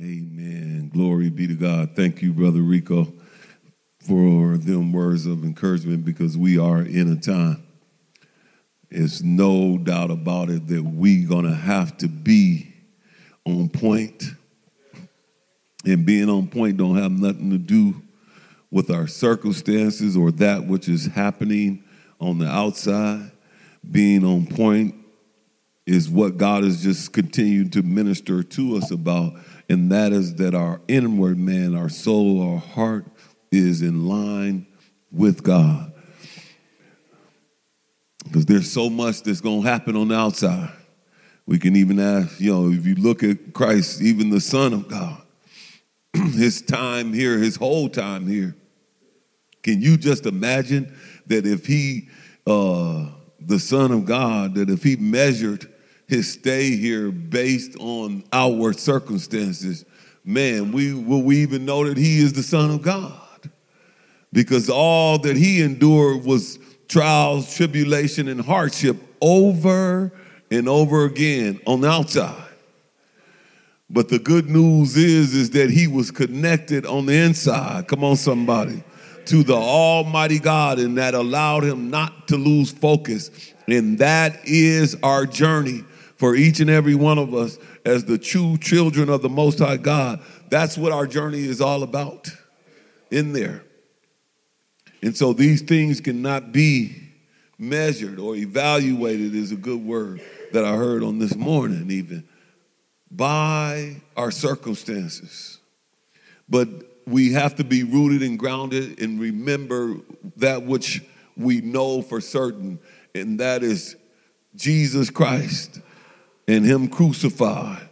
Amen. Glory be to God. Thank you, Brother Rico, for them words of encouragement because we are in a time. It's no doubt about it that we're going to have to be on point. And being on point don't have nothing to do with our circumstances or that which is happening on the outside. Being on point is what God has just continued to minister to us about and that is that our inward man, our soul, our heart is in line with God. Because there's so much that's going to happen on the outside. We can even ask, you know, if you look at Christ, even the Son of God, his time here, his whole time here. Can you just imagine that if he, uh, the Son of God, that if he measured his stay here based on our circumstances, man, we will we even know that he is the Son of God. Because all that he endured was trials, tribulation, and hardship over and over again on the outside. But the good news is, is that he was connected on the inside. Come on, somebody. To the Almighty God, and that allowed him not to lose focus. And that is our journey for each and every one of us as the true children of the Most High God. That's what our journey is all about in there. And so these things cannot be measured or evaluated, is a good word that I heard on this morning, even by our circumstances. But we have to be rooted and grounded and remember that which we know for certain, and that is Jesus Christ and him crucified.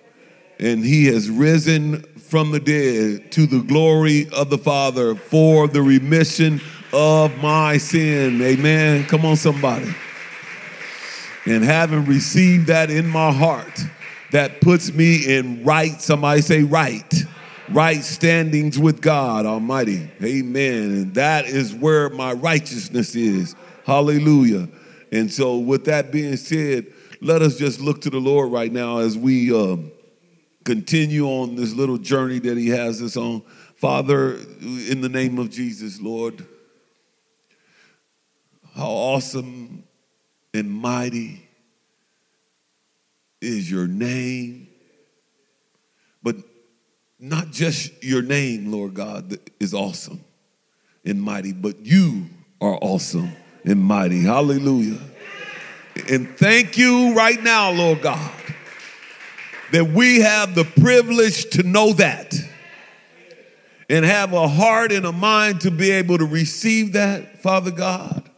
And he has risen from the dead to the glory of the Father for the remission of my sin. Amen. Come on, somebody. And having received that in my heart, that puts me in right, somebody say right, right standings with God Almighty. Amen. And that is where my righteousness is. Hallelujah. And so, with that being said, let us just look to the Lord right now as we uh, continue on this little journey that He has us on. Father, in the name of Jesus, Lord, how awesome and mighty is your name. But not just your name, Lord God, is awesome and mighty, but you are awesome and mighty. Hallelujah. And thank you right now, Lord God, that we have the privilege to know that and have a heart and a mind to be able to receive that, Father God.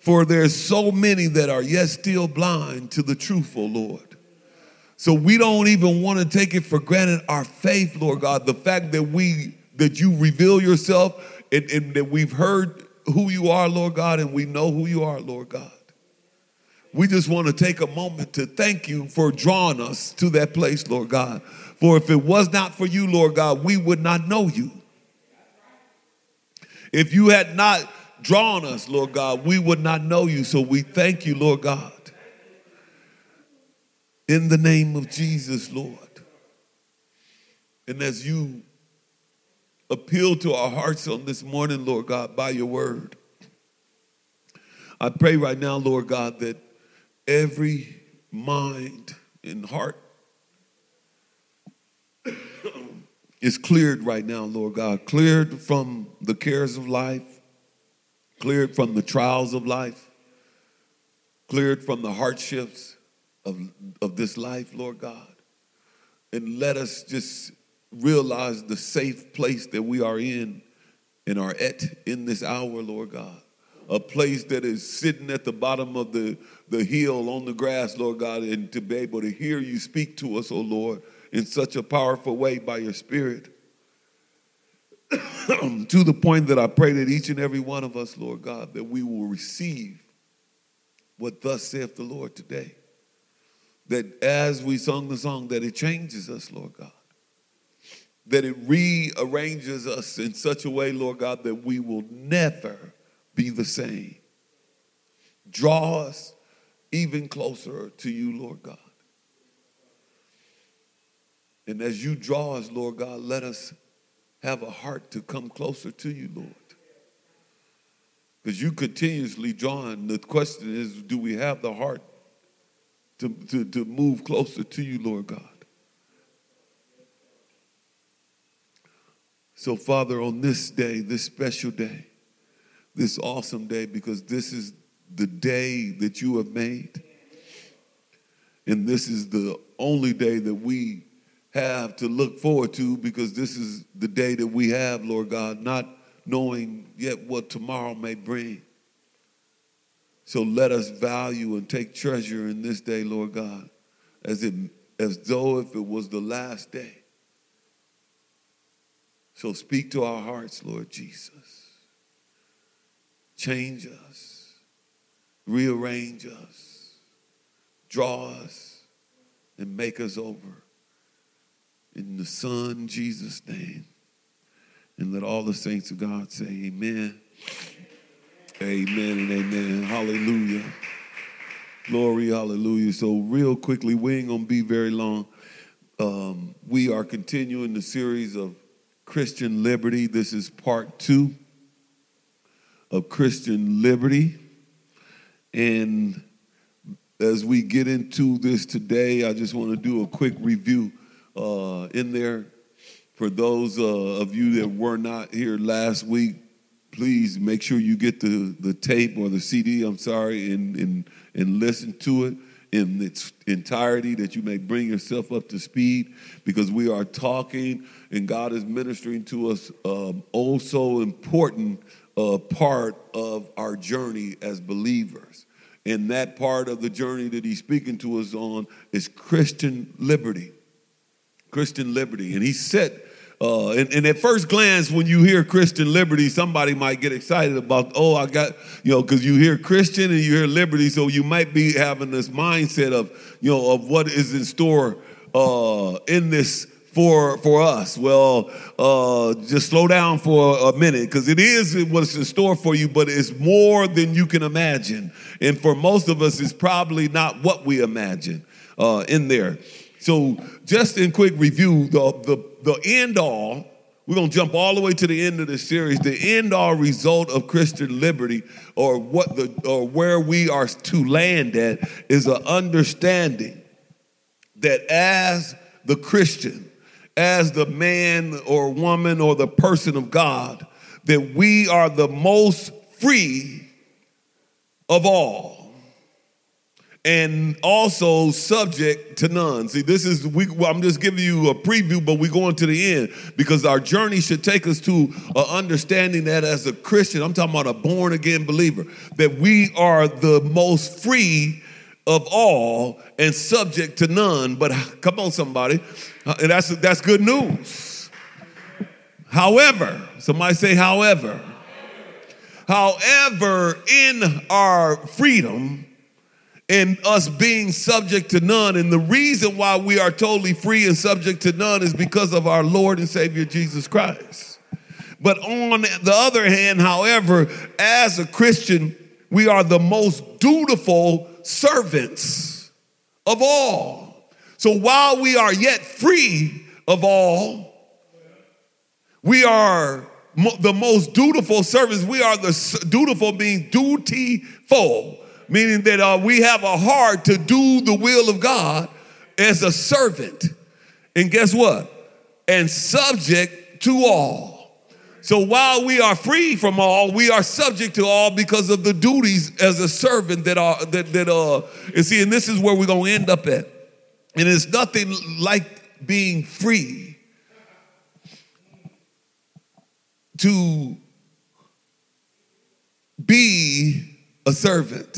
For there's so many that are yet still blind to the truth, oh Lord. So we don't even want to take it for granted our faith, Lord God, the fact that we that you reveal yourself and, and that we've heard who you are, Lord God, and we know who you are, Lord God we just want to take a moment to thank you for drawing us to that place, Lord God. For if it was not for you, Lord God, we would not know you. If you had not drawn us, Lord God, we would not know you. So we thank you, Lord God. In the name of Jesus, Lord. And as you appeal to our hearts on this morning, Lord God, by your word, I pray right now, Lord God, that every mind and heart is cleared right now, Lord God. Cleared from the cares of life, cleared from the trials of life, cleared from the hardships of, of this life, Lord God. And let us just realize the safe place that we are in and are at in this hour, Lord God a place that is sitting at the bottom of the, the hill on the grass, Lord God, and to be able to hear you speak to us, oh Lord, in such a powerful way by your Spirit. to the point that I pray that each and every one of us, Lord God, that we will receive what thus saith the Lord today. That as we sung the song, that it changes us, Lord God. That it rearranges us in such a way, Lord God, that we will never be the same. Draw us even closer to you, Lord God. And as you draw us, Lord God, let us have a heart to come closer to you, Lord. Because you continuously drawing. The question is, do we have the heart to, to, to move closer to you, Lord God? So, Father, on this day, this special day, this awesome day, because this is the day that you have made, and this is the only day that we have to look forward to because this is the day that we have, Lord God, not knowing yet what tomorrow may bring. So let us value and take treasure in this day, Lord God, as, it, as though if it was the last day. So speak to our hearts, Lord Jesus. Change us, rearrange us, draw us, and make us over. In the Son, Jesus' name. And let all the saints of God say, Amen. Amen and amen. Hallelujah. Glory, hallelujah. So, real quickly, we ain't to be very long. Um, we are continuing the series of Christian liberty. This is part two of Christian liberty. And as we get into this today, I just want to do a quick review uh, in there. For those uh, of you that were not here last week, please make sure you get the, the tape or the CD, I'm sorry, and, and, and listen to it in its entirety that you may bring yourself up to speed because we are talking and God is ministering to us um, also important uh, part of our journey as believers. And that part of the journey that he's speaking to us on is Christian liberty. Christian liberty. And he said, uh, and, and, at first glance, when you hear Christian liberty, somebody might get excited about, oh, I got, you know, because you hear Christian and you hear liberty, so you might be having this mindset of, you know, of what is in store uh, in this for for us. Well, uh, just slow down for a minute because it is what's in store for you, but it's more than you can imagine. And for most of us, it's probably not what we imagine uh, in there. So, just in quick review, the, the, the end all, we're going to jump all the way to the end of the series. The end all result of Christian liberty, or what the or where we are to land at, is an understanding that as the Christian, as the man or woman or the person of God, that we are the most free of all and also subject to none. See, this is we. I'm just giving you a preview, but we're going to the end because our journey should take us to an understanding that as a Christian, I'm talking about a born again believer, that we are the most free of all and subject to none. But come on, somebody, uh, and that's that's good news. However, somebody say, however, however, in our freedom and us being subject to none. And the reason why we are totally free and subject to none is because of our Lord and Savior Jesus Christ. But on the other hand, however, as a Christian, we are the most dutiful servants of all. So while we are yet free of all, we are the most dutiful servants. We are the dutiful being dutiful meaning that uh, we have a heart to do the will of God as a servant. And guess what? And subject to all. So while we are free from all, we are subject to all because of the duties as a servant that are that that uh and see, and this is where we're gonna end up at. And it's nothing like being free to be a servant.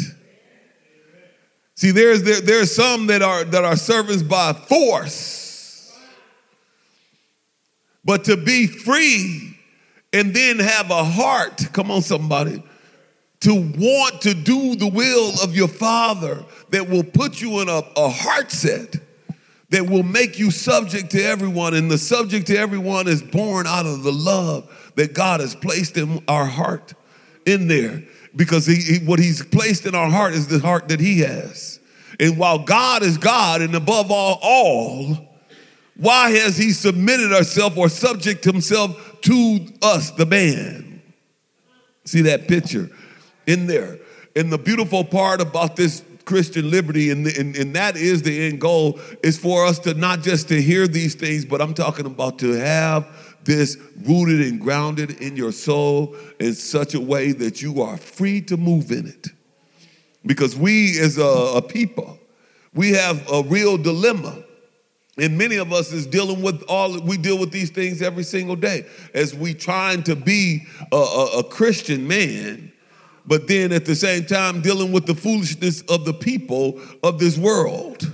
See, there's there, there's some that are that are servants by force. But to be free and then have a heart, come on, somebody, to want to do the will of your father that will put you in a, a heart set that will make you subject to everyone. And the subject to everyone is born out of the love that God has placed in our heart in there because he, he, what he's placed in our heart is the heart that he has. And while God is God and above all, all, Why has he submitted himself or subject himself to us, the man? See that picture in there. And the beautiful part about this Christian liberty, and, and, and that is the end goal, is for us to not just to hear these things, but I'm talking about to have this rooted and grounded in your soul in such a way that you are free to move in it. Because we as a, a people, we have a real dilemma. And many of us is dealing with all, we deal with these things every single day as we trying to be a, a, a Christian man, but then at the same time dealing with the foolishness of the people of this world.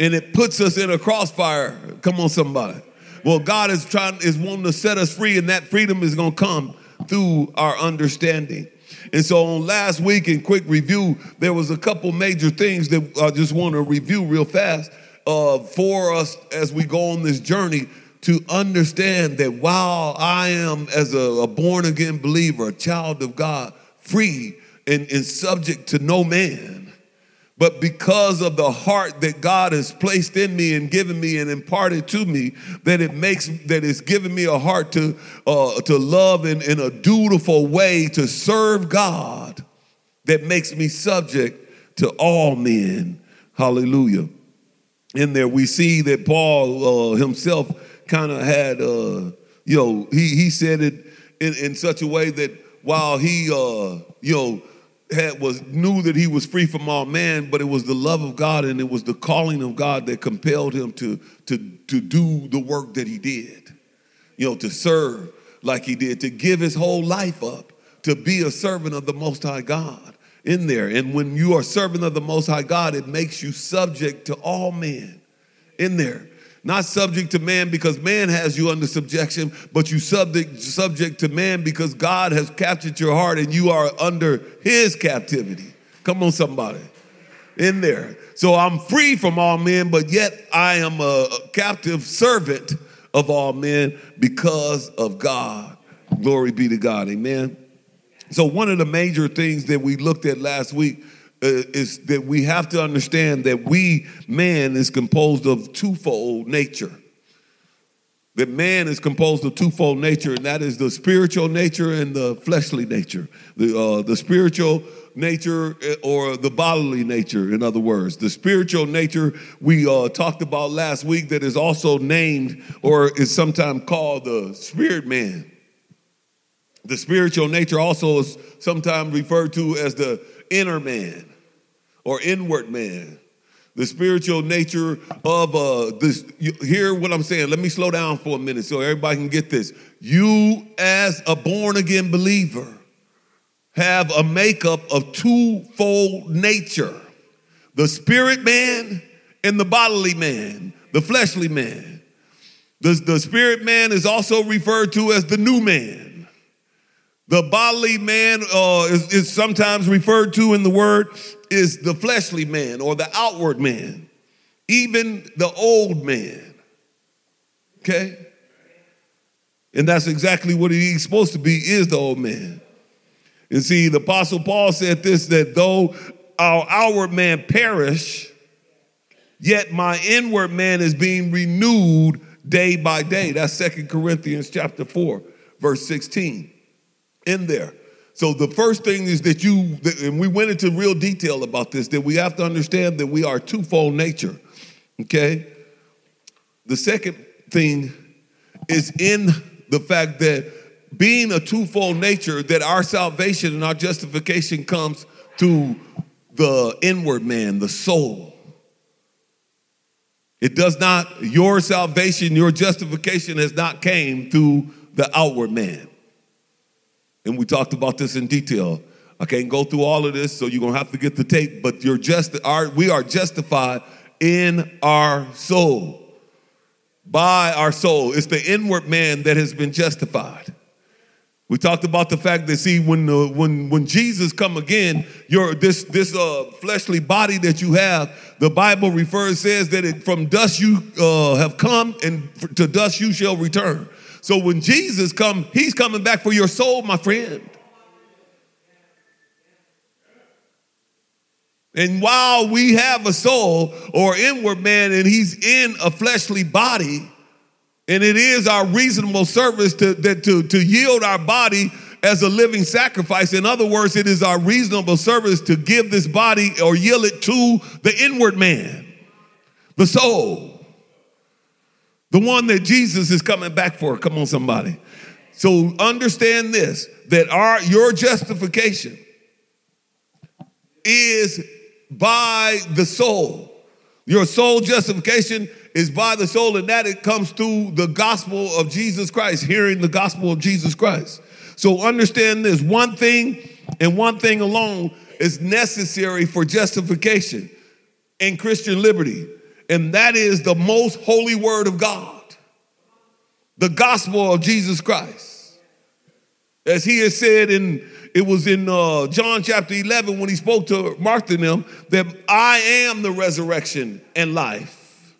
And it puts us in a crossfire. Come on, somebody. Well, God is trying, is wanting to set us free, and that freedom is going to come through our understanding. And so on last week, in quick review, there was a couple major things that I just want to review real fast uh, for us as we go on this journey to understand that while I am, as a, a born again believer, a child of God, free and, and subject to no man, but because of the heart that God has placed in me and given me and imparted to me, that it makes that it's given me a heart to uh, to love in, in a dutiful way to serve God that makes me subject to all men. Hallelujah. In there, we see that Paul uh, himself kind of had, uh, you know, he he said it in, in such a way that while he, uh, you know had was knew that he was free from all man, but it was the love of God and it was the calling of God that compelled him to, to, to do the work that he did. You know, to serve like he did, to give his whole life up, to be a servant of the Most High God in there. And when you are servant of the Most High God, it makes you subject to all men in there not subject to man because man has you under subjection, but you subject subject to man because God has captured your heart and you are under his captivity. Come on, somebody. In there. So I'm free from all men, but yet I am a captive servant of all men because of God. Glory be to God. Amen. So, one of the major things that we looked at last week uh, is that we have to understand that we, man, is composed of twofold nature. That man is composed of twofold nature, and that is the spiritual nature and the fleshly nature. The, uh, the spiritual nature uh, or the bodily nature, in other words. The spiritual nature we uh, talked about last week that is also named or is sometimes called the spirit man. The spiritual nature also is sometimes referred to as the inner man or inward man. The spiritual nature of uh, this. You, hear what I'm saying? Let me slow down for a minute so everybody can get this. You, as a born again believer, have a makeup of twofold nature the spirit man and the bodily man, the fleshly man. The, the spirit man is also referred to as the new man. The bodily man uh, is, is sometimes referred to in the word is the fleshly man or the outward man, even the old man. Okay? And that's exactly what he's supposed to be is the old man. And see, the apostle Paul said this that though our outward man perish, yet my inward man is being renewed day by day. That's Second Corinthians chapter 4, verse 16. In there. So the first thing is that you, and we went into real detail about this, that we have to understand that we are twofold nature. Okay? The second thing is in the fact that being a twofold nature, that our salvation and our justification comes through the inward man, the soul. It does not, your salvation, your justification has not came through the outward man. And we talked about this in detail. I can't go through all of this, so you're gonna have to get the tape, but you're just our, we are justified in our soul. By our soul. It's the inward man that has been justified. We talked about the fact that see when the, when when Jesus come again, your this this uh, fleshly body that you have, the Bible refers says that it, from dust you uh, have come and to dust you shall return. So when Jesus come, he's coming back for your soul, my friend. And while we have a soul or inward man and he's in a fleshly body, And it is our reasonable service to, to, to yield our body as a living sacrifice. In other words, it is our reasonable service to give this body or yield it to the inward man, the soul, the one that Jesus is coming back for. Come on, somebody. So understand this that our your justification is by the soul. Your soul justification is by the soul, and that it comes through the gospel of Jesus Christ, hearing the gospel of Jesus Christ. So understand this one thing and one thing alone is necessary for justification and Christian liberty, and that is the most holy word of God, the gospel of Jesus Christ. As he has said in, it was in uh, John chapter 11 when he spoke to Martha and them, that I am the resurrection and life.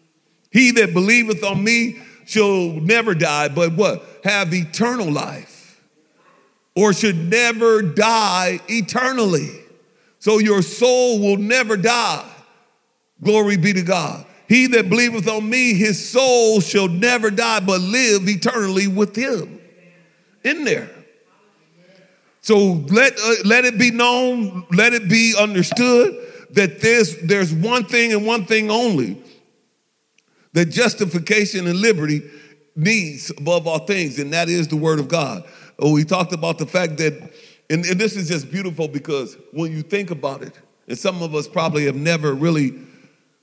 He that believeth on me shall never die, but what? Have eternal life or should never die eternally. So your soul will never die. Glory be to God. He that believeth on me, his soul shall never die, but live eternally with him. In there. So let, uh, let it be known, let it be understood that there's, there's one thing and one thing only that justification and liberty needs above all things, and that is the Word of God. Oh, we talked about the fact that, and, and this is just beautiful because when you think about it, and some of us probably have never really,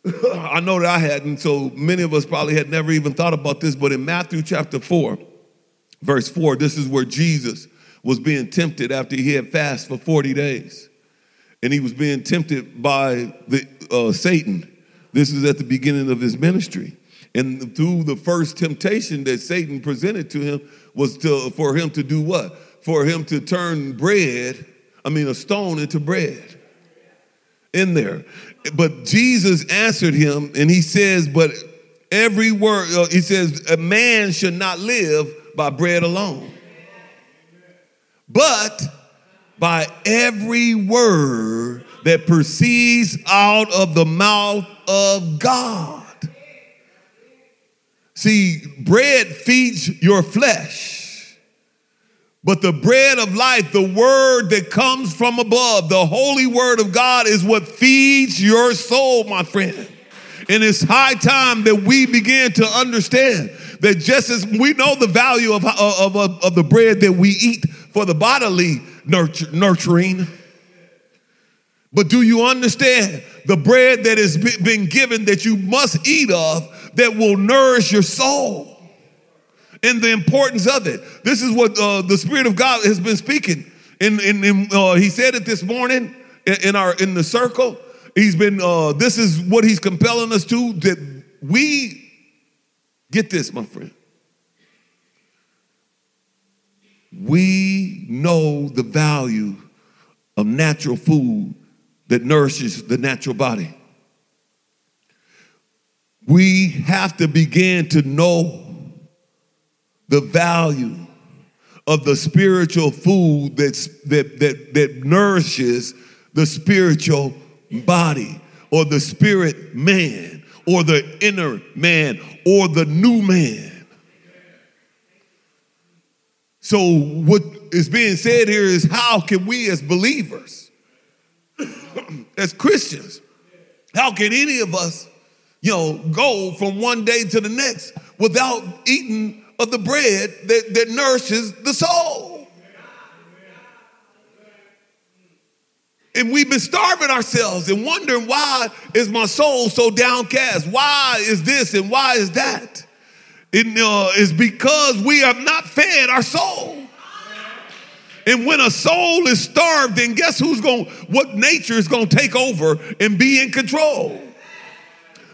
I know that I hadn't, so many of us probably had never even thought about this, but in Matthew chapter 4, verse 4, this is where Jesus was being tempted after he had fasted for 40 days. And he was being tempted by the, uh, Satan. This is at the beginning of his ministry. And through the first temptation that Satan presented to him was to, for him to do what? For him to turn bread, I mean, a stone into bread in there. But Jesus answered him and he says, But every word, uh, he says, a man should not live by bread alone, but by every word that proceeds out of the mouth of God. See, bread feeds your flesh, but the bread of life, the word that comes from above, the holy word of God, is what feeds your soul, my friend. And it's high time that we begin to understand that just as we know the value of, of, of, of the bread that we eat for the bodily nurture, nurturing, but do you understand the bread that has been given that you must eat of that will nourish your soul and the importance of it. This is what uh, the Spirit of God has been speaking. In, in, uh, he said it this morning in, in, our in the circle. He's been. Uh, this is what he's compelling us to that we get this, my friend. We know the value of natural food that nourishes the natural body we have to begin to know the value of the spiritual food that's, that, that, that nourishes the spiritual body or the spirit man or the inner man or the new man. So, what is being said here is how can we as believers, as Christians, how can any of us you know, go from one day to the next without eating of the bread that, that nourishes the soul. And we've been starving ourselves and wondering why is my soul so downcast? Why is this and why is that? It uh, because we have not fed our soul. And when a soul is starved, then guess who's going, what nature is going to take over and be in control?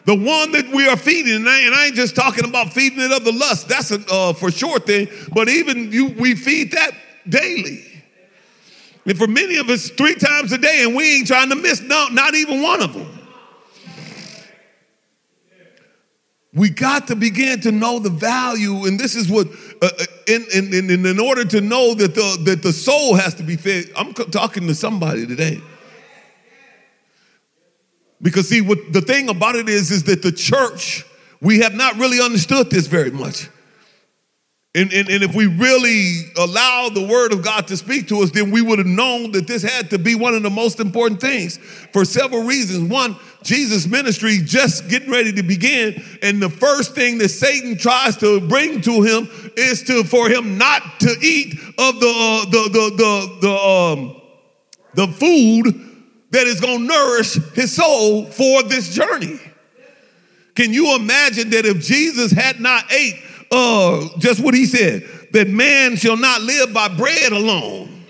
The one that we are feeding, and I, and I ain't just talking about feeding it of the lust. That's a uh, for sure thing. But even you, we feed that daily. And for many of us, three times a day, and we ain't trying to miss no, not even one of them. We got to begin to know the value, and this is what, uh, uh in, in, in, in order to know that the, that the soul has to be fed. I'm talking to somebody today. Because see, what the thing about it is, is that the church, we have not really understood this very much. And, and, and if we really allow the word of God to speak to us, then we would have known that this had to be one of the most important things for several reasons. One, Jesus' ministry just getting ready to begin, and the first thing that Satan tries to bring to him is to for him not to eat of the uh, the the the the, um, the food that is going to nourish his soul for this journey. Can you imagine that if Jesus had not ate uh, just what he said, that man shall not live by bread alone,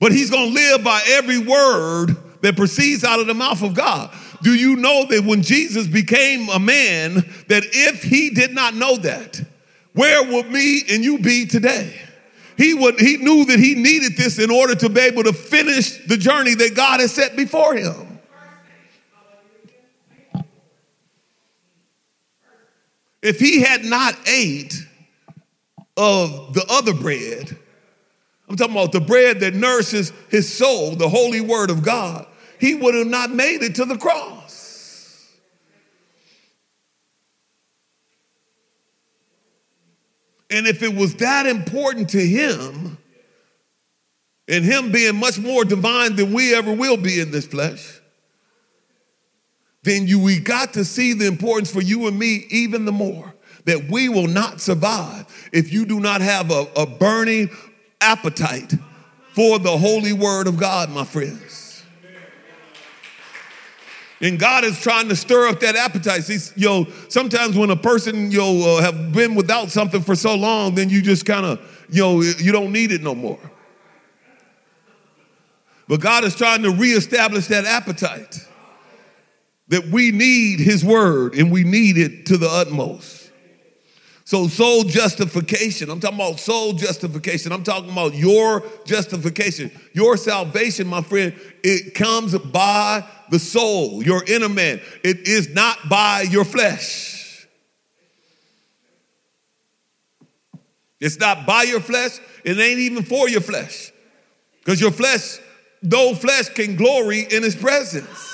but he's going to live by every word that proceeds out of the mouth of God. Do you know that when Jesus became a man, that if he did not know that, where would me and you be today? He would he knew that he needed this in order to be able to finish the journey that God has set before him. If he had not ate of the other bread, I'm talking about the bread that nourishes his soul, the holy word of God, he would have not made it to the cross. And if it was that important to him, and him being much more divine than we ever will be in this flesh, then you, we got to see the importance for you and me even the more that we will not survive if you do not have a, a burning appetite for the holy word of God, my friends. And God is trying to stir up that appetite. See, yo, sometimes when a person yo uh, have been without something for so long, then you just kind of yo you don't need it no more. But God is trying to reestablish that appetite that we need his word and we need it to the utmost. So, soul justification, I'm talking about soul justification. I'm talking about your justification. Your salvation, my friend, it comes by the soul, your inner man. It is not by your flesh. It's not by your flesh, it ain't even for your flesh. Because your flesh, no flesh can glory in his presence.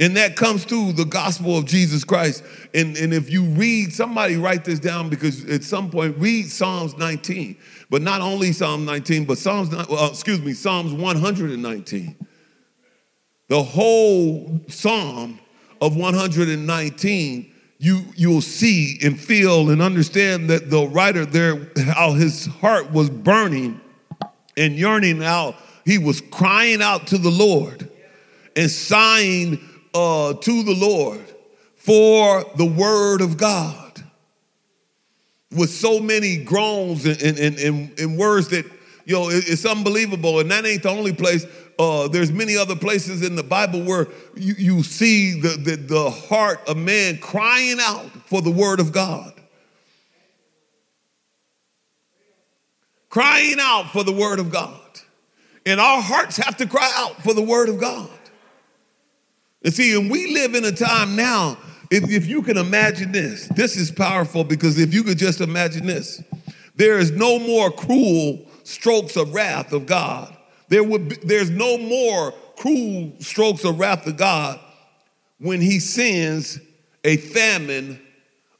And that comes through the gospel of Jesus Christ. And, and if you read, somebody write this down because at some point, read Psalms 19. But not only Psalm 19, but Psalms, well, uh, excuse me, Psalms 119. The whole Psalm of 119, you, you'll see and feel and understand that the writer there, how his heart was burning and yearning out. He was crying out to the Lord and sighing uh, to the Lord for the word of God with so many groans and, and, and, and words that, you know, it's unbelievable. And that ain't the only place. Uh, there's many other places in the Bible where you, you see the, the, the heart of man crying out for the word of God. Crying out for the word of God. And our hearts have to cry out for the word of God. And see, and we live in a time now, if, if you can imagine this, this is powerful because if you could just imagine this, there is no more cruel strokes of wrath of God. There would be, there's no more cruel strokes of wrath of God when he sends a famine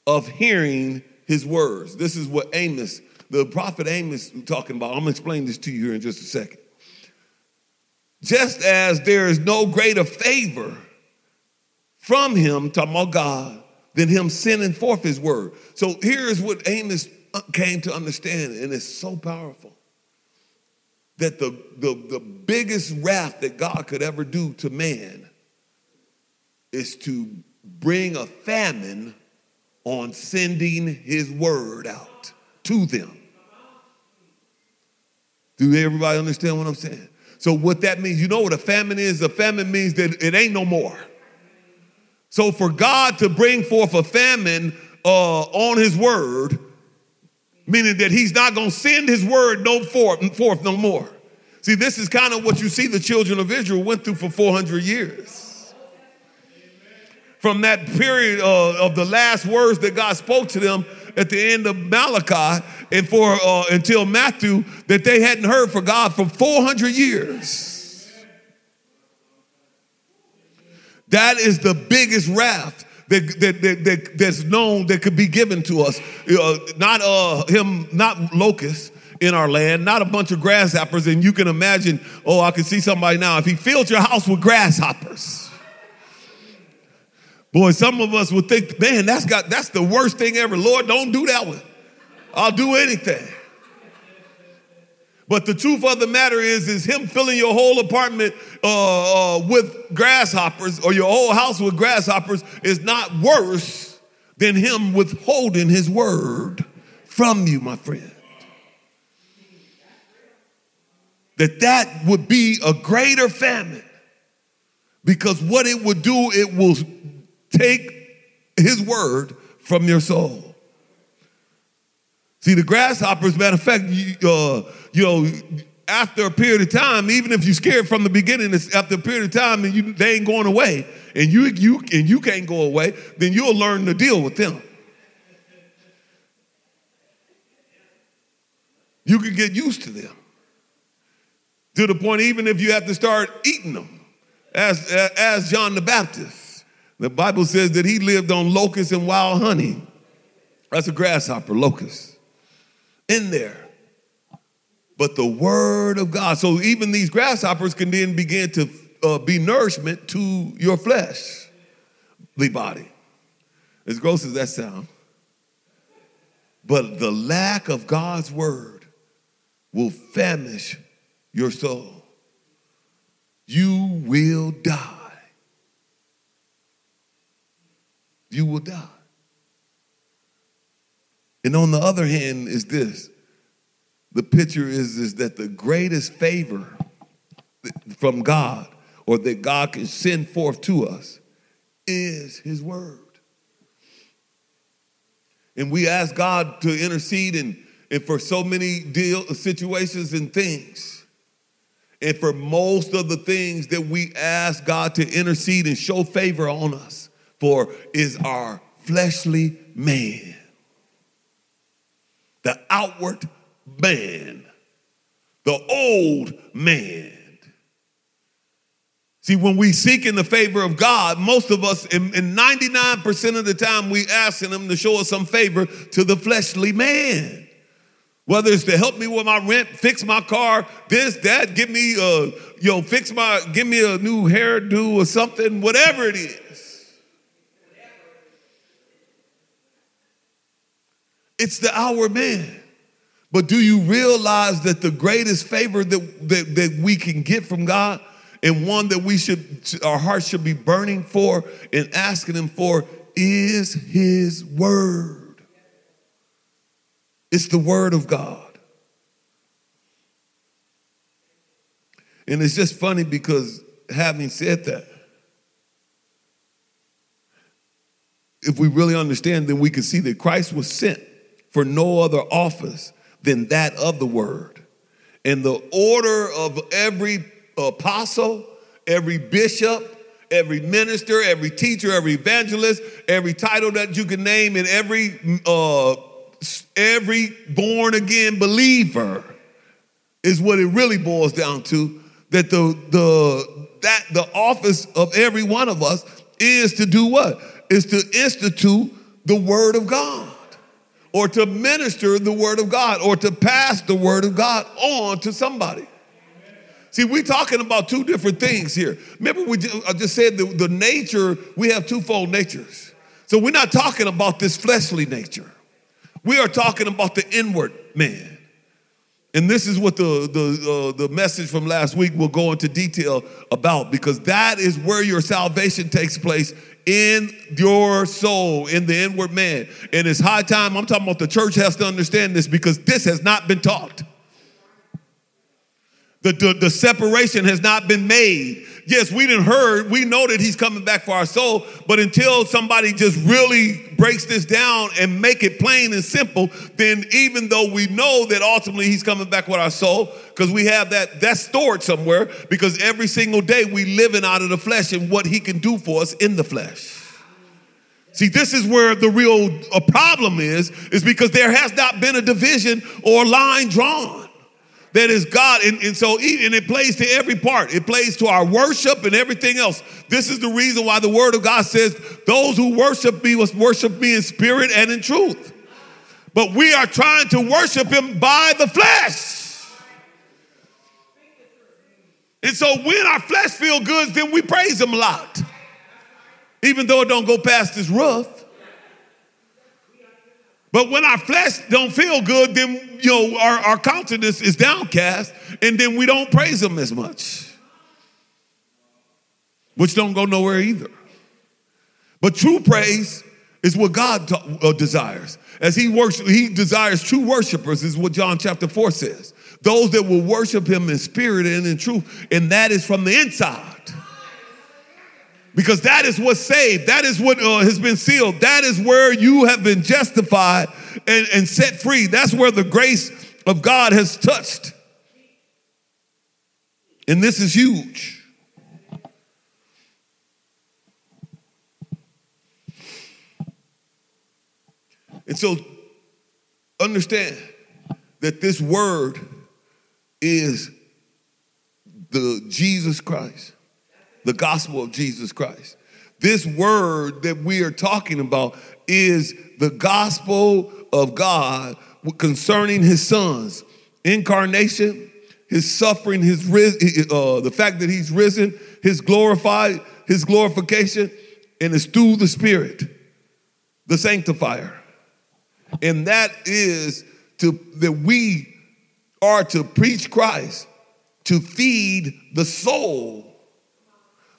of hearing his words. This is what Amos, the prophet Amos, talking about. I'm gonna explain this to you here in just a second. Just as there is no greater favor from him, talking about God, than him sending forth his word. So here's what Amos uh, came to understand, and it's so powerful that the, the, the biggest wrath that God could ever do to man is to bring a famine on sending his word out to them. Do everybody understand what I'm saying? So, what that means, you know what a famine is? A famine means that it ain't no more. So for God to bring forth a famine uh, on his word, meaning that he's not going to send his word no forth, forth no more. See, this is kind of what you see the children of Israel went through for 400 years. From that period uh, of the last words that God spoke to them at the end of Malachi and for uh, until Matthew, that they hadn't heard from God for 400 years. That is the biggest wrath that, that, that, that that's known that could be given to us. Uh, not uh, him, not locusts in our land, not a bunch of grasshoppers. And you can imagine, oh, I can see somebody now. If he filled your house with grasshoppers, boy, some of us would think, man, that's got that's the worst thing ever. Lord, don't do that one. I'll do anything. But the truth of the matter is, is him filling your whole apartment uh, uh, with grasshoppers or your whole house with grasshoppers is not worse than him withholding his word from you, my friend. That that would be a greater famine because what it would do, it will take his word from your soul. See, the grasshoppers, matter of fact, you, uh, you know, after a period of time, even if you're scared from the beginning, after a period of time and you, they ain't going away, and you, you, and you can't go away, then you'll learn to deal with them. You can get used to them. To the point, even if you have to start eating them, as, as John the Baptist. The Bible says that he lived on locusts and wild honey. That's a grasshopper, locust in there. But the word of God. So even these grasshoppers can then begin to uh, be nourishment to your flesh, the body. As gross as that sounds. But the lack of God's word will famish your soul. You will die. You will die. And on the other hand, is this the picture is, is that the greatest favor from God or that God can send forth to us is His Word. And we ask God to intercede in, and for so many deal situations and things. And for most of the things that we ask God to intercede and show favor on us for is our fleshly man the outward man, the old man. See, when we seek in the favor of God, most of us, in, in 99% of the time, we asking Him to show us some favor to the fleshly man. Whether it's to help me with my rent, fix my car, this, that, give me a, you know, fix my, give me a new hairdo or something, whatever it is. It's the hour man. But do you realize that the greatest favor that, that, that we can get from God and one that we should, our hearts should be burning for and asking Him for is His Word? It's the Word of God. And it's just funny because having said that, if we really understand, then we can see that Christ was sent for no other office than that of the word. And the order of every apostle, every bishop, every minister, every teacher, every evangelist, every title that you can name, and every uh, every born again believer is what it really boils down to. That the the that the office of every one of us is to do what? Is to institute the word of God or to minister the word of God or to pass the word of God on to somebody. See, we're talking about two different things here. Remember, we just, I just said the, the nature, we have twofold natures. So we're not talking about this fleshly nature. We are talking about the inward man. And this is what the, the, uh, the message from last week will go into detail about because that is where your salvation takes place in your soul, in the inward man. And it's high time, I'm talking about the church has to understand this because this has not been taught. The, the, the, separation has not been made. Yes, we didn't heard, we know that he's coming back for our soul, but until somebody just really breaks this down and make it plain and simple, then even though we know that ultimately he's coming back with our soul, because we have that that's stored somewhere, because every single day we living out of the flesh and what he can do for us in the flesh. See, this is where the real uh, problem is, is because there has not been a division or line drawn. That is God. And, and so, and it plays to every part. It plays to our worship and everything else. This is the reason why the word of God says, those who worship me must worship me in spirit and in truth. But we are trying to worship him by the flesh. And so when our flesh feel good, then we praise him a lot. Even though it don't go past his roof. But when our flesh don't feel good, then you know our, our countenance is downcast, and then we don't praise him as much. Which don't go nowhere either. But true praise is what God uh, desires. As he works, he desires true worshipers, is what John chapter 4 says. Those that will worship him in spirit and in truth, and that is from the inside. Because that is what saved. That is what uh, has been sealed. That is where you have been justified and, and set free. That's where the grace of God has touched. And this is huge. And so understand that this word is the Jesus Christ, the gospel of Jesus Christ. This word that we are talking about is the gospel of God concerning his son's incarnation, his suffering, his uh, the fact that he's risen, his glorified, his glorification, and it's through the Spirit, the sanctifier. And that is to that we are to preach Christ, to feed the soul,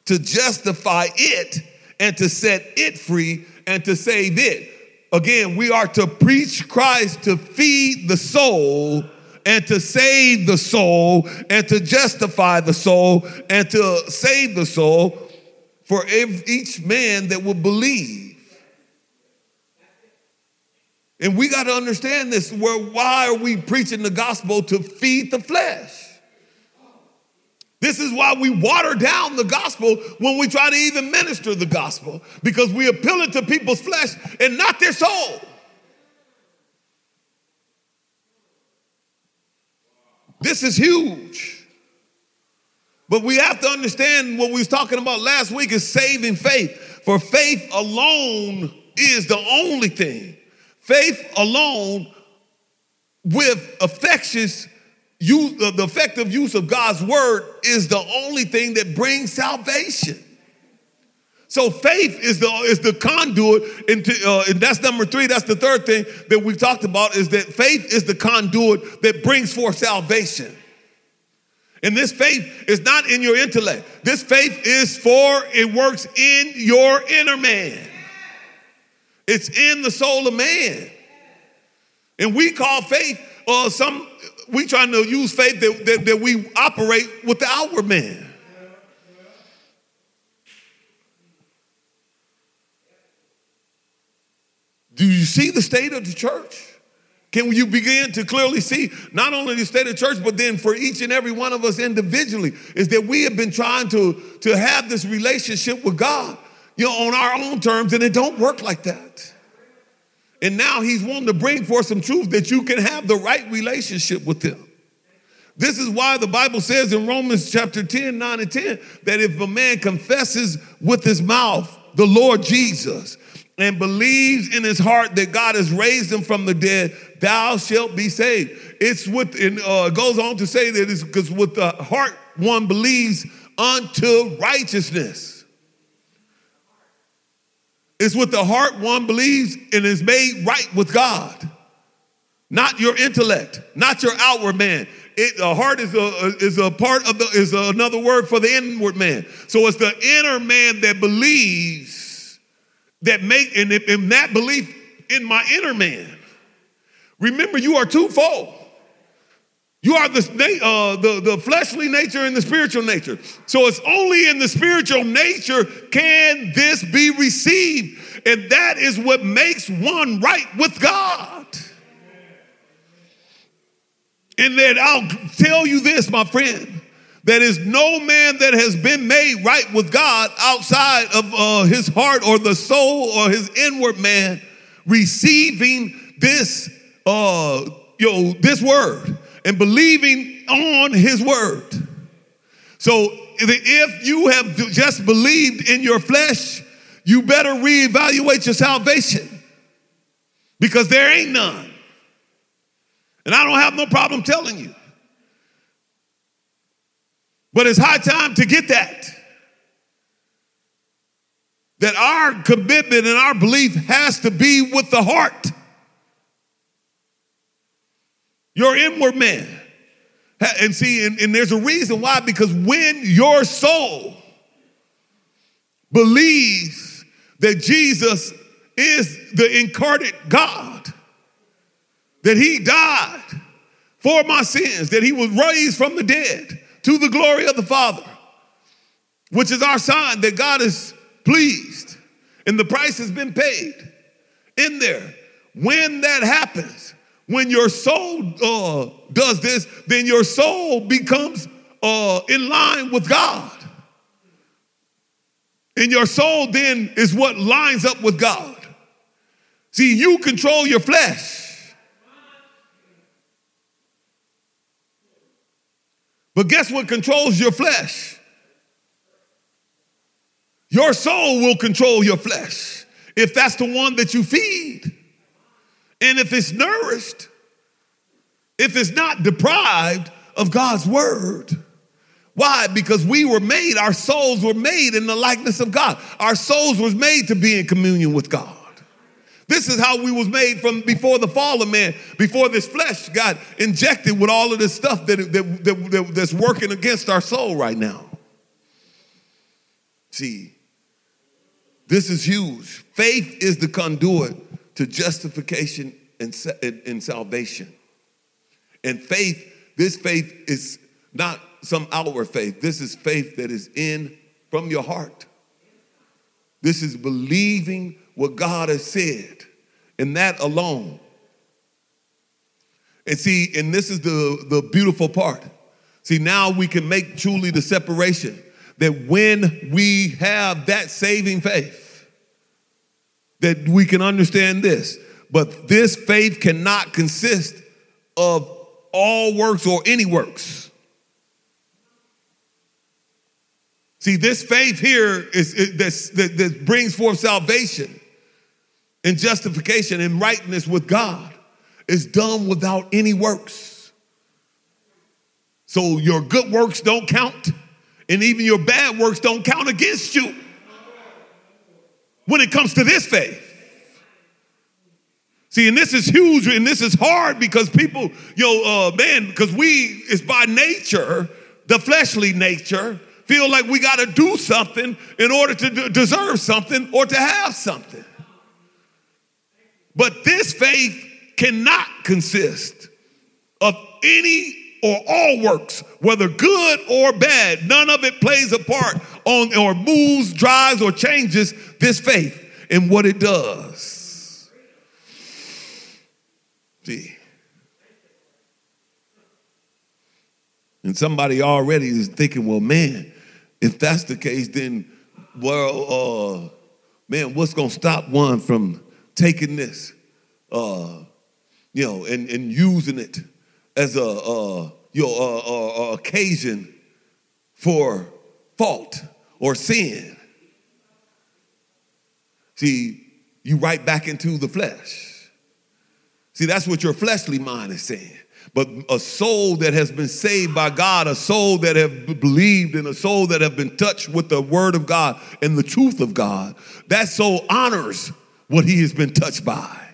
to justify it, and to set it free and to save it. Again, we are to preach Christ to feed the soul and to save the soul and to justify the soul and to save the soul for each man that will believe. And we got to understand this. Where why are we preaching the gospel to feed the flesh? This is why we water down the gospel when we try to even minister the gospel, because we appeal it to people's flesh and not their soul. This is huge. But we have to understand what we was talking about last week is saving faith. For faith alone is the only thing Faith alone with affectious use, the effective use of God's word is the only thing that brings salvation. So faith is the is the conduit into, uh, and that's number three. That's the third thing that we've talked about is that faith is the conduit that brings forth salvation. And this faith is not in your intellect. This faith is for it works in your inner man. It's in the soul of man. And we call faith, uh, some, we trying to use faith that, that, that we operate with the outward man. Do you see the state of the church? Can you begin to clearly see not only the state of church, but then for each and every one of us individually, is that we have been trying to, to have this relationship with God you know, on our own terms, and it don't work like that. And now he's wanting to bring forth some truth that you can have the right relationship with him. This is why the Bible says in Romans chapter 10, 9 and 10, that if a man confesses with his mouth the Lord Jesus and believes in his heart that God has raised him from the dead, thou shalt be saved. It's with, and uh, goes on to say that it's because with the heart one believes unto righteousness. It's with the heart one believes and is made right with God. Not your intellect, not your outward man. It, the heart is a, is a part of the, is another word for the inward man. So it's the inner man that believes that make, and, in that belief in my inner man. Remember, you are twofold. You are the, uh, the, the fleshly nature and the spiritual nature. So it's only in the spiritual nature can this be received. And that is what makes one right with God. And then I'll tell you this, my friend. There is no man that has been made right with God outside of uh, his heart or the soul or his inward man receiving this, uh, you know, this word. And believing on his word. So if you have just believed in your flesh, you better reevaluate your salvation because there ain't none. And I don't have no problem telling you. But it's high time to get that. That our commitment and our belief has to be with the heart. Your inward man. And see, and, and there's a reason why, because when your soul believes that Jesus is the incarnate God, that he died for my sins, that he was raised from the dead to the glory of the Father, which is our sign that God is pleased and the price has been paid in there. When that happens, when your soul uh, does this, then your soul becomes uh, in line with God. And your soul then is what lines up with God. See, you control your flesh. But guess what controls your flesh? Your soul will control your flesh if that's the one that you feed. And if it's nourished, if it's not deprived of God's word. Why? Because we were made, our souls were made in the likeness of God. Our souls was made to be in communion with God. This is how we was made from before the fall of man, before this flesh got injected with all of this stuff that, that, that, that that's working against our soul right now. See, this is huge. Faith is the conduit to justification and, and salvation. And faith, this faith is not some outward faith. This is faith that is in from your heart. This is believing what God has said, and that alone. And see, and this is the, the beautiful part. See, now we can make truly the separation that when we have that saving faith, that we can understand this. But this faith cannot consist of all works or any works. See, this faith here is, that, that brings forth salvation and justification and rightness with God is done without any works. So your good works don't count, and even your bad works don't count against you when it comes to this faith. See, and this is huge and this is hard because people, yo, uh, man, because we is by nature, the fleshly nature, feel like we got to do something in order to d- deserve something or to have something. But this faith cannot consist of any or all works, whether good or bad. None of it plays a part on or moves, drives, or changes this faith and what it does. See? And somebody already is thinking, well, man, if that's the case, then, well, uh, man, what's to stop one from taking this, uh, you know, and, and using it as a, uh, you know, a, a, a occasion for fault or sin? See, you right back into the flesh. See, that's what your fleshly mind is saying. But a soul that has been saved by God, a soul that have believed, and a soul that have been touched with the word of God and the truth of God, that soul honors what he has been touched by.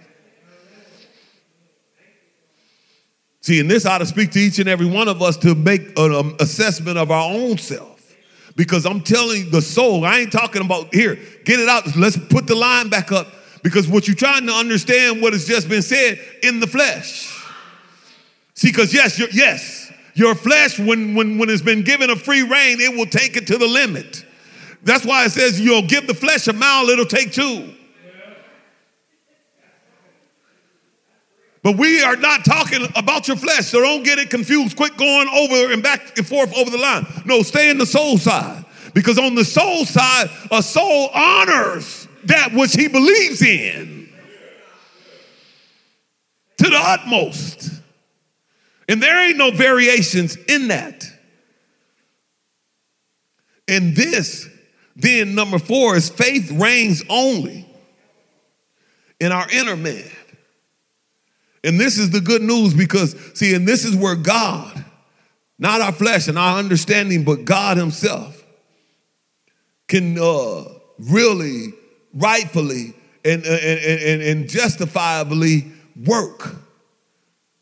See, and this ought to speak to each and every one of us to make an um, assessment of our own self. Because I'm telling the soul, I ain't talking about here, get it out. Let's put the line back up because what you're trying to understand what has just been said in the flesh. See, because yes, yes, your flesh, when, when, when it's been given a free reign, it will take it to the limit. That's why it says you'll give the flesh a mile, it'll take two. But we are not talking about your flesh, so don't get it confused. Quit going over and back and forth over the line. No, stay in the soul side. Because on the soul side, a soul honors that which he believes in to the utmost. And there ain't no variations in that. And this, then, number four, is faith reigns only in our inner man. And this is the good news because, see, and this is where God, not our flesh and our understanding, but God Himself, can uh, really, rightfully, and, and, and, and justifiably work.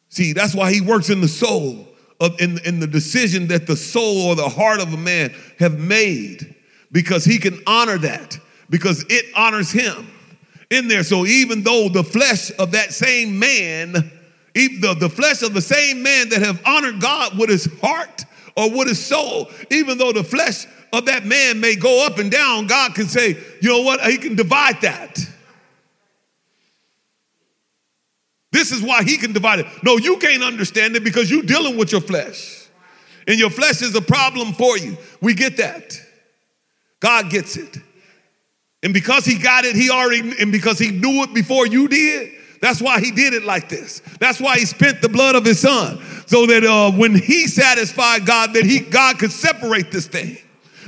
See, that's why He works in the soul, of, in, in the decision that the soul or the heart of a man have made, because He can honor that, because it honors Him in there. So even though the flesh of that same man, the, the flesh of the same man that have honored God with his heart or with his soul, even though the flesh of that man may go up and down, God can say, you know what, he can divide that. This is why he can divide it. No, you can't understand it because you're dealing with your flesh. And your flesh is a problem for you. We get that. God gets it. And because he got it, he already, and because he knew it before you did, that's why he did it like this. That's why he spent the blood of his son, so that uh, when he satisfied God, that he God could separate this thing.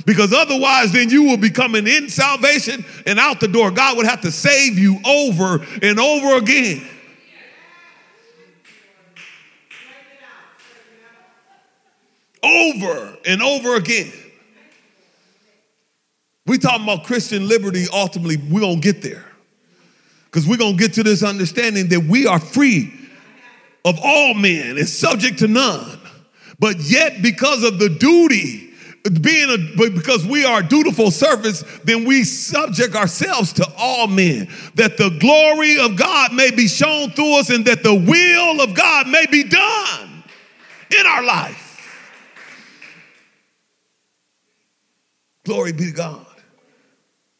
Because otherwise, then you will be coming in salvation and out the door. God would have to save you over and over again. Over and over again. We talking about Christian liberty, ultimately, we're gonna get there. Because we're gonna get to this understanding that we are free of all men and subject to none. But yet, because of the duty, being a, because we are dutiful servants, then we subject ourselves to all men, that the glory of God may be shown through us and that the will of God may be done in our life. Glory be to God.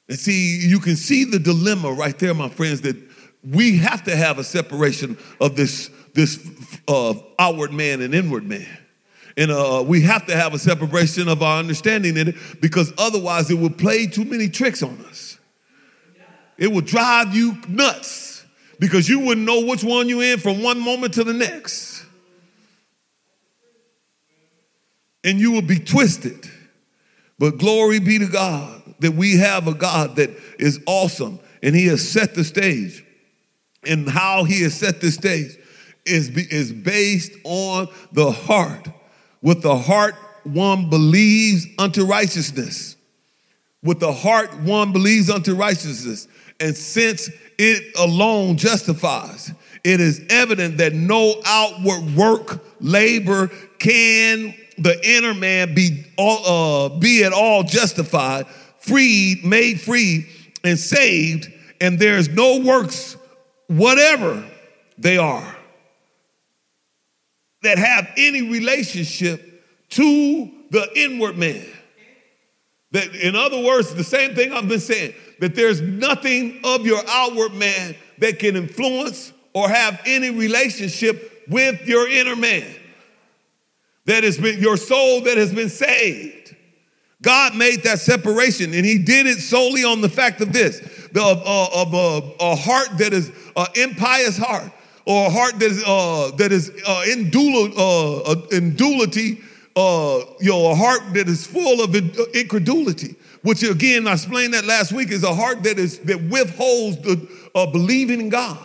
And see, you can see the dilemma right there, my friends, that we have to have a separation of this, this uh, outward man and inward man. And uh, we have to have a separation of our understanding in it because otherwise it will play too many tricks on us. It will drive you nuts because you wouldn't know which one you're in from one moment to the next. And you will be twisted. But glory be to God that we have a God that is awesome and he has set the stage. And how he has set the stage is, is based on the heart. With the heart, one believes unto righteousness. With the heart, one believes unto righteousness. And since it alone justifies, it is evident that no outward work, labor can the inner man be, all, uh, be at all justified freed, made free, and saved, and there's no works, whatever they are, that have any relationship to the inward man. That, in other words, the same thing I've been saying, that there's nothing of your outward man that can influence or have any relationship with your inner man. That has been your soul that has been saved. God made that separation, and He did it solely on the fact of this of, uh, of uh, a heart that is an impious heart, or a heart that is, uh, that is uh, in, dul- uh, uh, in duality, uh, you know, a heart that is full of incredulity. Which again, I explained that last week, is a heart that is that withholds the uh, believing in God.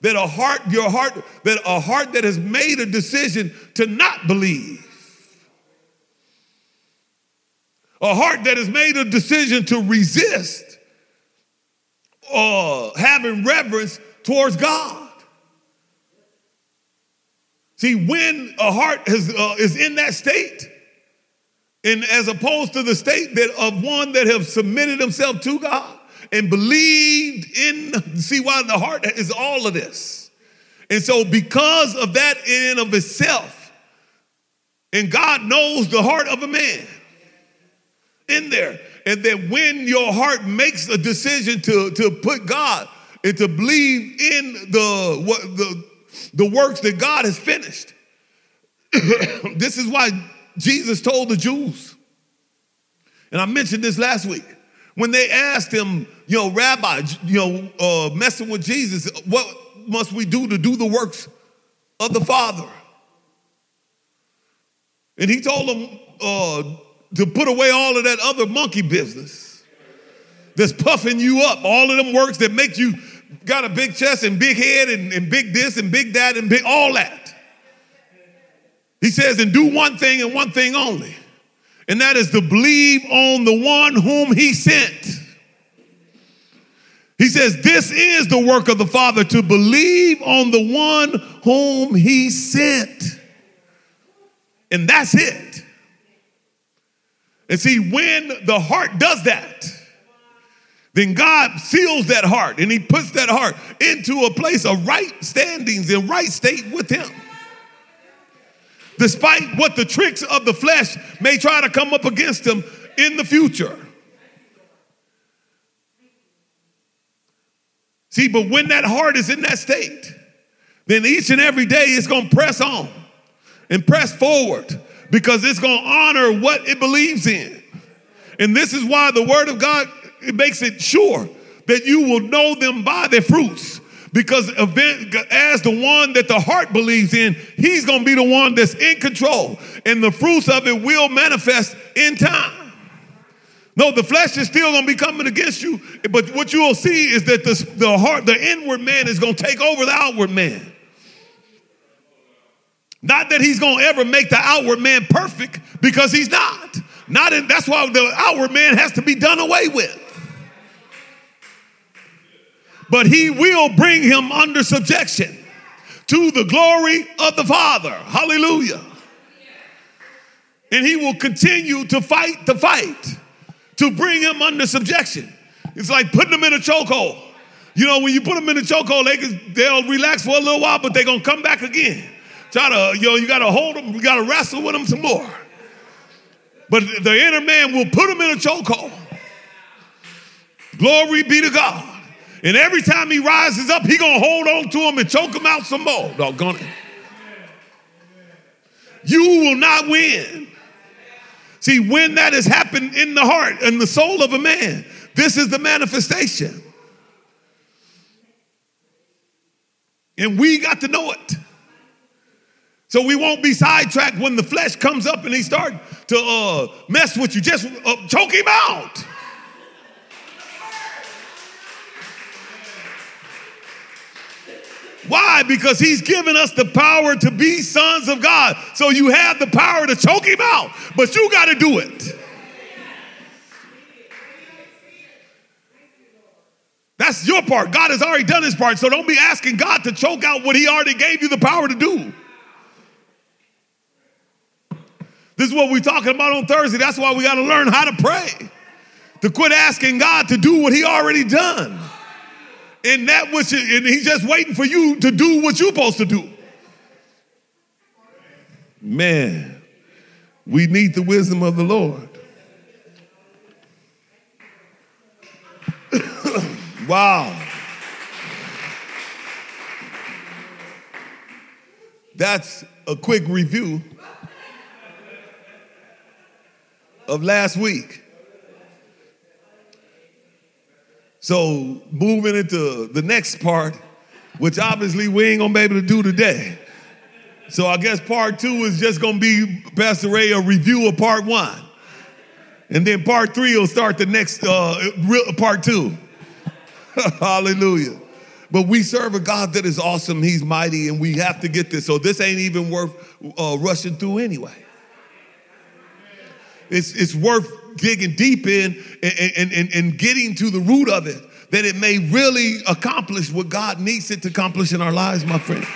That a heart, your heart, that a heart that has made a decision to not believe a heart that has made a decision to resist uh, having reverence towards God. See, when a heart is, uh, is in that state, and as opposed to the state that of one that have submitted himself to God and believed in, see why the heart is all of this. And so, because of that in and of itself, and God knows the heart of a man in there. And then when your heart makes a decision to, to put God and to believe in the, what, the, the works that God has finished, this is why Jesus told the Jews, and I mentioned this last week, when they asked him, you know, Rabbi, you know, uh, messing with Jesus, what must we do to do the works of the Father? And he told them uh, to put away all of that other monkey business that's puffing you up, all of them works that make you got a big chest and big head and, and big this and big that and big all that. He says, and do one thing and one thing only, and that is to believe on the one whom he sent. He says, This is the work of the Father to believe on the one whom he sent. And that's it. And see, when the heart does that, then God seals that heart and he puts that heart into a place of right standings and right state with him. Despite what the tricks of the flesh may try to come up against him in the future. See, but when that heart is in that state, then each and every day it's going to press on and press forward because it's going to honor what it believes in. And this is why the word of God it makes it sure that you will know them by their fruits. Because as the one that the heart believes in, he's going to be the one that's in control. And the fruits of it will manifest in time. No, the flesh is still going to be coming against you, but what you will see is that the heart, the inward man is going to take over the outward man. Not that he's going to ever make the outward man perfect because he's not. Not in, that's why the outward man has to be done away with. But he will bring him under subjection to the glory of the Father. Hallelujah. And he will continue to fight the fight to bring him under subjection. It's like putting him in a chokehold. You know, when you put them in a chokehold, they they'll relax for a little while, but they're gonna come back again. Try to, you know, you gotta hold them, you gotta wrestle with them some more. But the inner man will put them in a chokehold. Glory be to God. And every time he rises up, he gonna hold on to him and choke him out some more. Doggone it. You will not win. See, when that has happened in the heart and the soul of a man, this is the manifestation. And we got to know it. So we won't be sidetracked when the flesh comes up and he start to uh, mess with you. Just uh, choke him out. Why? Because he's given us the power to be sons of God. So you have the power to choke him out, but you got to do it. That's your part. God has already done his part. So don't be asking God to choke out what he already gave you the power to do. This is what we're talking about on Thursday. That's why we got to learn how to pray. To quit asking God to do what he already done and that which and he's just waiting for you to do what you're supposed to do. Man, we need the wisdom of the Lord. wow. That's a quick review of last week. So moving into the next part, which obviously we ain't gonna be able to do today. So I guess part two is just gonna be Pastor Ray a review of part one, and then part three will start the next uh, part two. Hallelujah. But we serve a God that is awesome. He's mighty, and we have to get this. So this ain't even worth uh, rushing through anyway. It's, it's worth digging deep in and, and, and, and getting to the root of it, that it may really accomplish what God needs it to accomplish in our lives, my friend.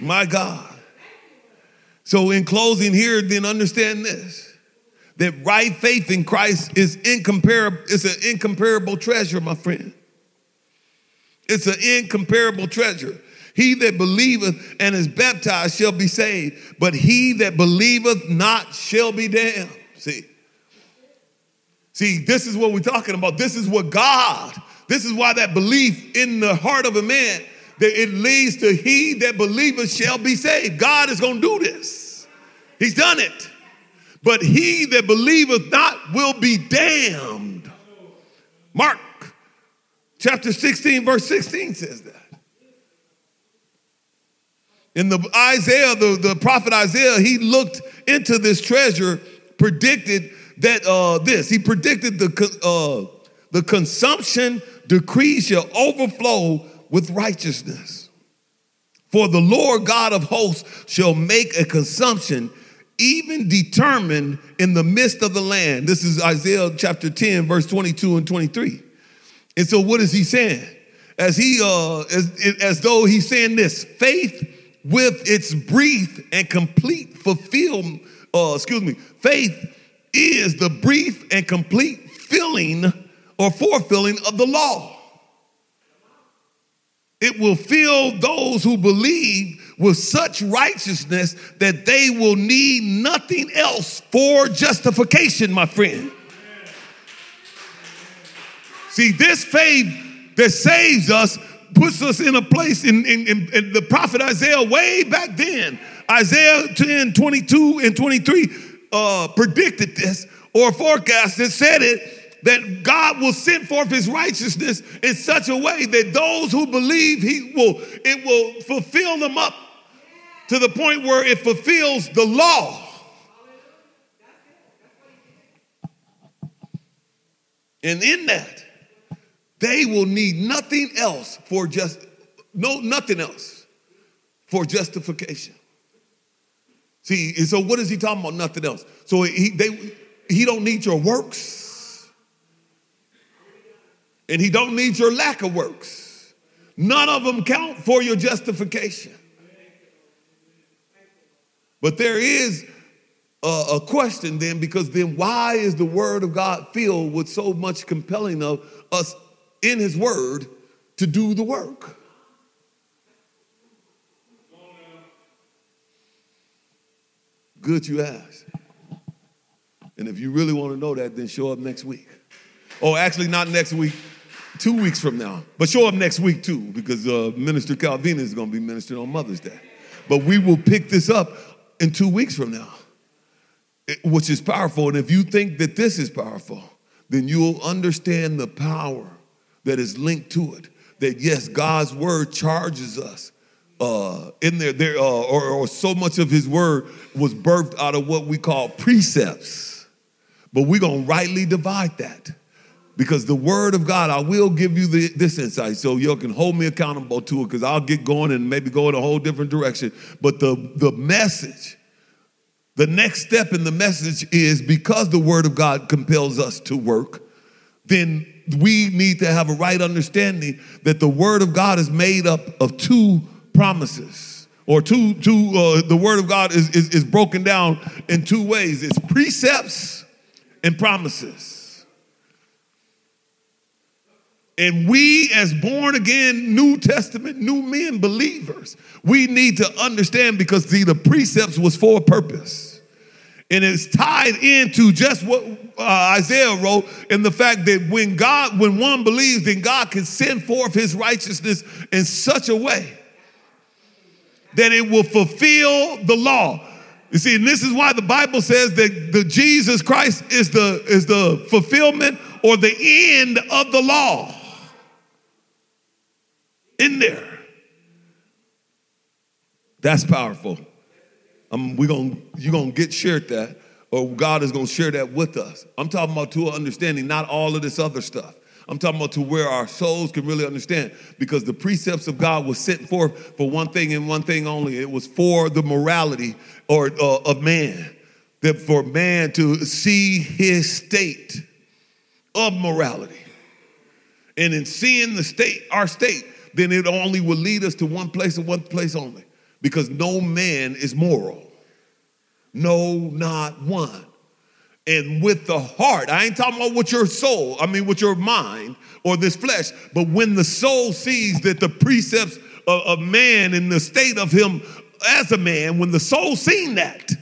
My God. So, in closing here, then understand this that right faith in Christ is incomparable, it's an incomparable treasure, my friend. It's an incomparable treasure. He that believeth and is baptized shall be saved, but he that believeth not shall be damned. See? See, this is what we're talking about. This is what God, this is why that belief in the heart of a man, that it leads to he that believeth shall be saved. God is going to do this. He's done it. But he that believeth not will be damned. Mark chapter 16, verse 16 says that. In the Isaiah, the, the prophet Isaiah, he looked into this treasure, predicted that uh, this, he predicted the, uh, the consumption decree shall overflow with righteousness. For the Lord God of hosts shall make a consumption even determined in the midst of the land. This is Isaiah chapter 10, verse 22 and 23. And so, what is he saying? As he, uh, as, as though he's saying this faith with its brief and complete fulfill, uh, excuse me, faith is the brief and complete filling or fulfilling of the law. It will fill those who believe with such righteousness that they will need nothing else for justification, my friend. See, this faith that saves us puts us in a place in, in, in, in, the prophet Isaiah way back then. Isaiah 10, 22 and 23 uh, predicted this or forecasted, said it, that God will send forth his righteousness in such a way that those who believe he will, it will fulfill them up to the point where it fulfills the law. And in that, they will need nothing else for just no nothing else for justification. See, so what is he talking about? Nothing else. So he they he don't need your works. And he don't need your lack of works. None of them count for your justification. But there is a, a, question then, because then why is the word of God filled with so much compelling of us in his word to do the work? Good you asked. And if you really want to know that, then show up next week. Oh, actually, not next week, two weeks from now. But show up next week too, because uh, Minister Calvin is going to be ministering on Mother's Day. But we will pick this up in two weeks from now, which is powerful. And if you think that this is powerful, then you'll understand the power that is linked to it. That yes, God's word charges us uh, in there, there uh, or, or so much of his word was birthed out of what we call precepts. But we're to rightly divide that because the word of God, I will give you the, this insight so you can hold me accountable to it because I'll get going and maybe go in a whole different direction. But the, the message, the next step in the message is because the word of God compels us to work, then we need to have a right understanding that the word of God is made up of two promises or two, two uh, the word of God is, is, is broken down in two ways. It's precepts and promises. And we, as born again, New Testament, new men, believers, we need to understand because, see, the precepts was for a purpose. And it's tied into just what uh, Isaiah wrote in the fact that when God, when one believes, then God can send forth his righteousness in such a way that it will fulfill the law. You see, and this is why the Bible says that the Jesus Christ is the, is the fulfillment or the end of the law in there. That's powerful. Um, we're gonna, you're gonna get shared that, or God is gonna share that with us. I'm talking about to understanding, not all of this other stuff. I'm talking about to where our souls can really understand because the precepts of God was sent forth for one thing and one thing only. It was for the morality or uh, of man, that for man to see his state of morality. And in seeing the state, our state, then it only will lead us to one place and one place only. Because no man is moral. No, not one. And with the heart, I ain't talking about with your soul, I mean with your mind or this flesh, but when the soul sees that the precepts of, of man and the state of him as a man, when the soul seen that,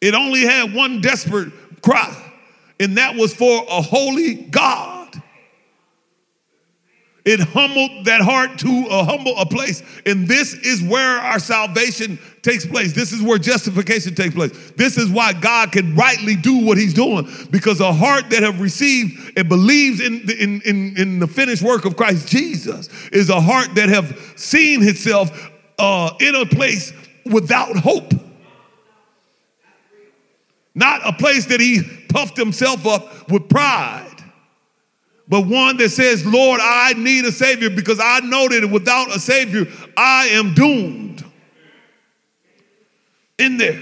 it only had one desperate cry, and that was for a holy God it humbled that heart to a humble a place. And this is where our salvation takes place. This is where justification takes place. This is why God can rightly do what he's doing. Because a heart that have received and believes in, in, in, in the finished work of Christ Jesus is a heart that have seen itself uh, in a place without hope. Not a place that he puffed himself up with pride, but one that says, Lord, I need a Savior because I know that without a Savior, I am doomed. In there.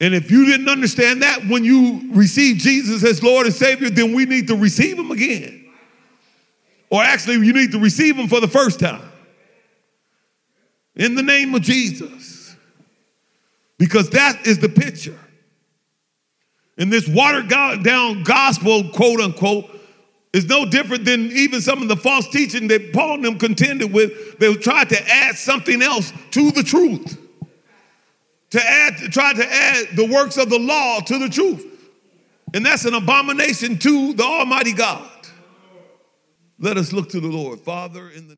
And if you didn't understand that when you receive Jesus as Lord and Savior, then we need to receive Him again. Or actually, you need to receive Him for the first time. In the name of Jesus. Because that is the picture. And this watered down gospel, quote unquote, is no different than even some of the false teaching that Paul and them contended with. They tried to add something else to the truth. To add, try to add the works of the law to the truth. And that's an abomination to the Almighty God. Let us look to the Lord. Father, in the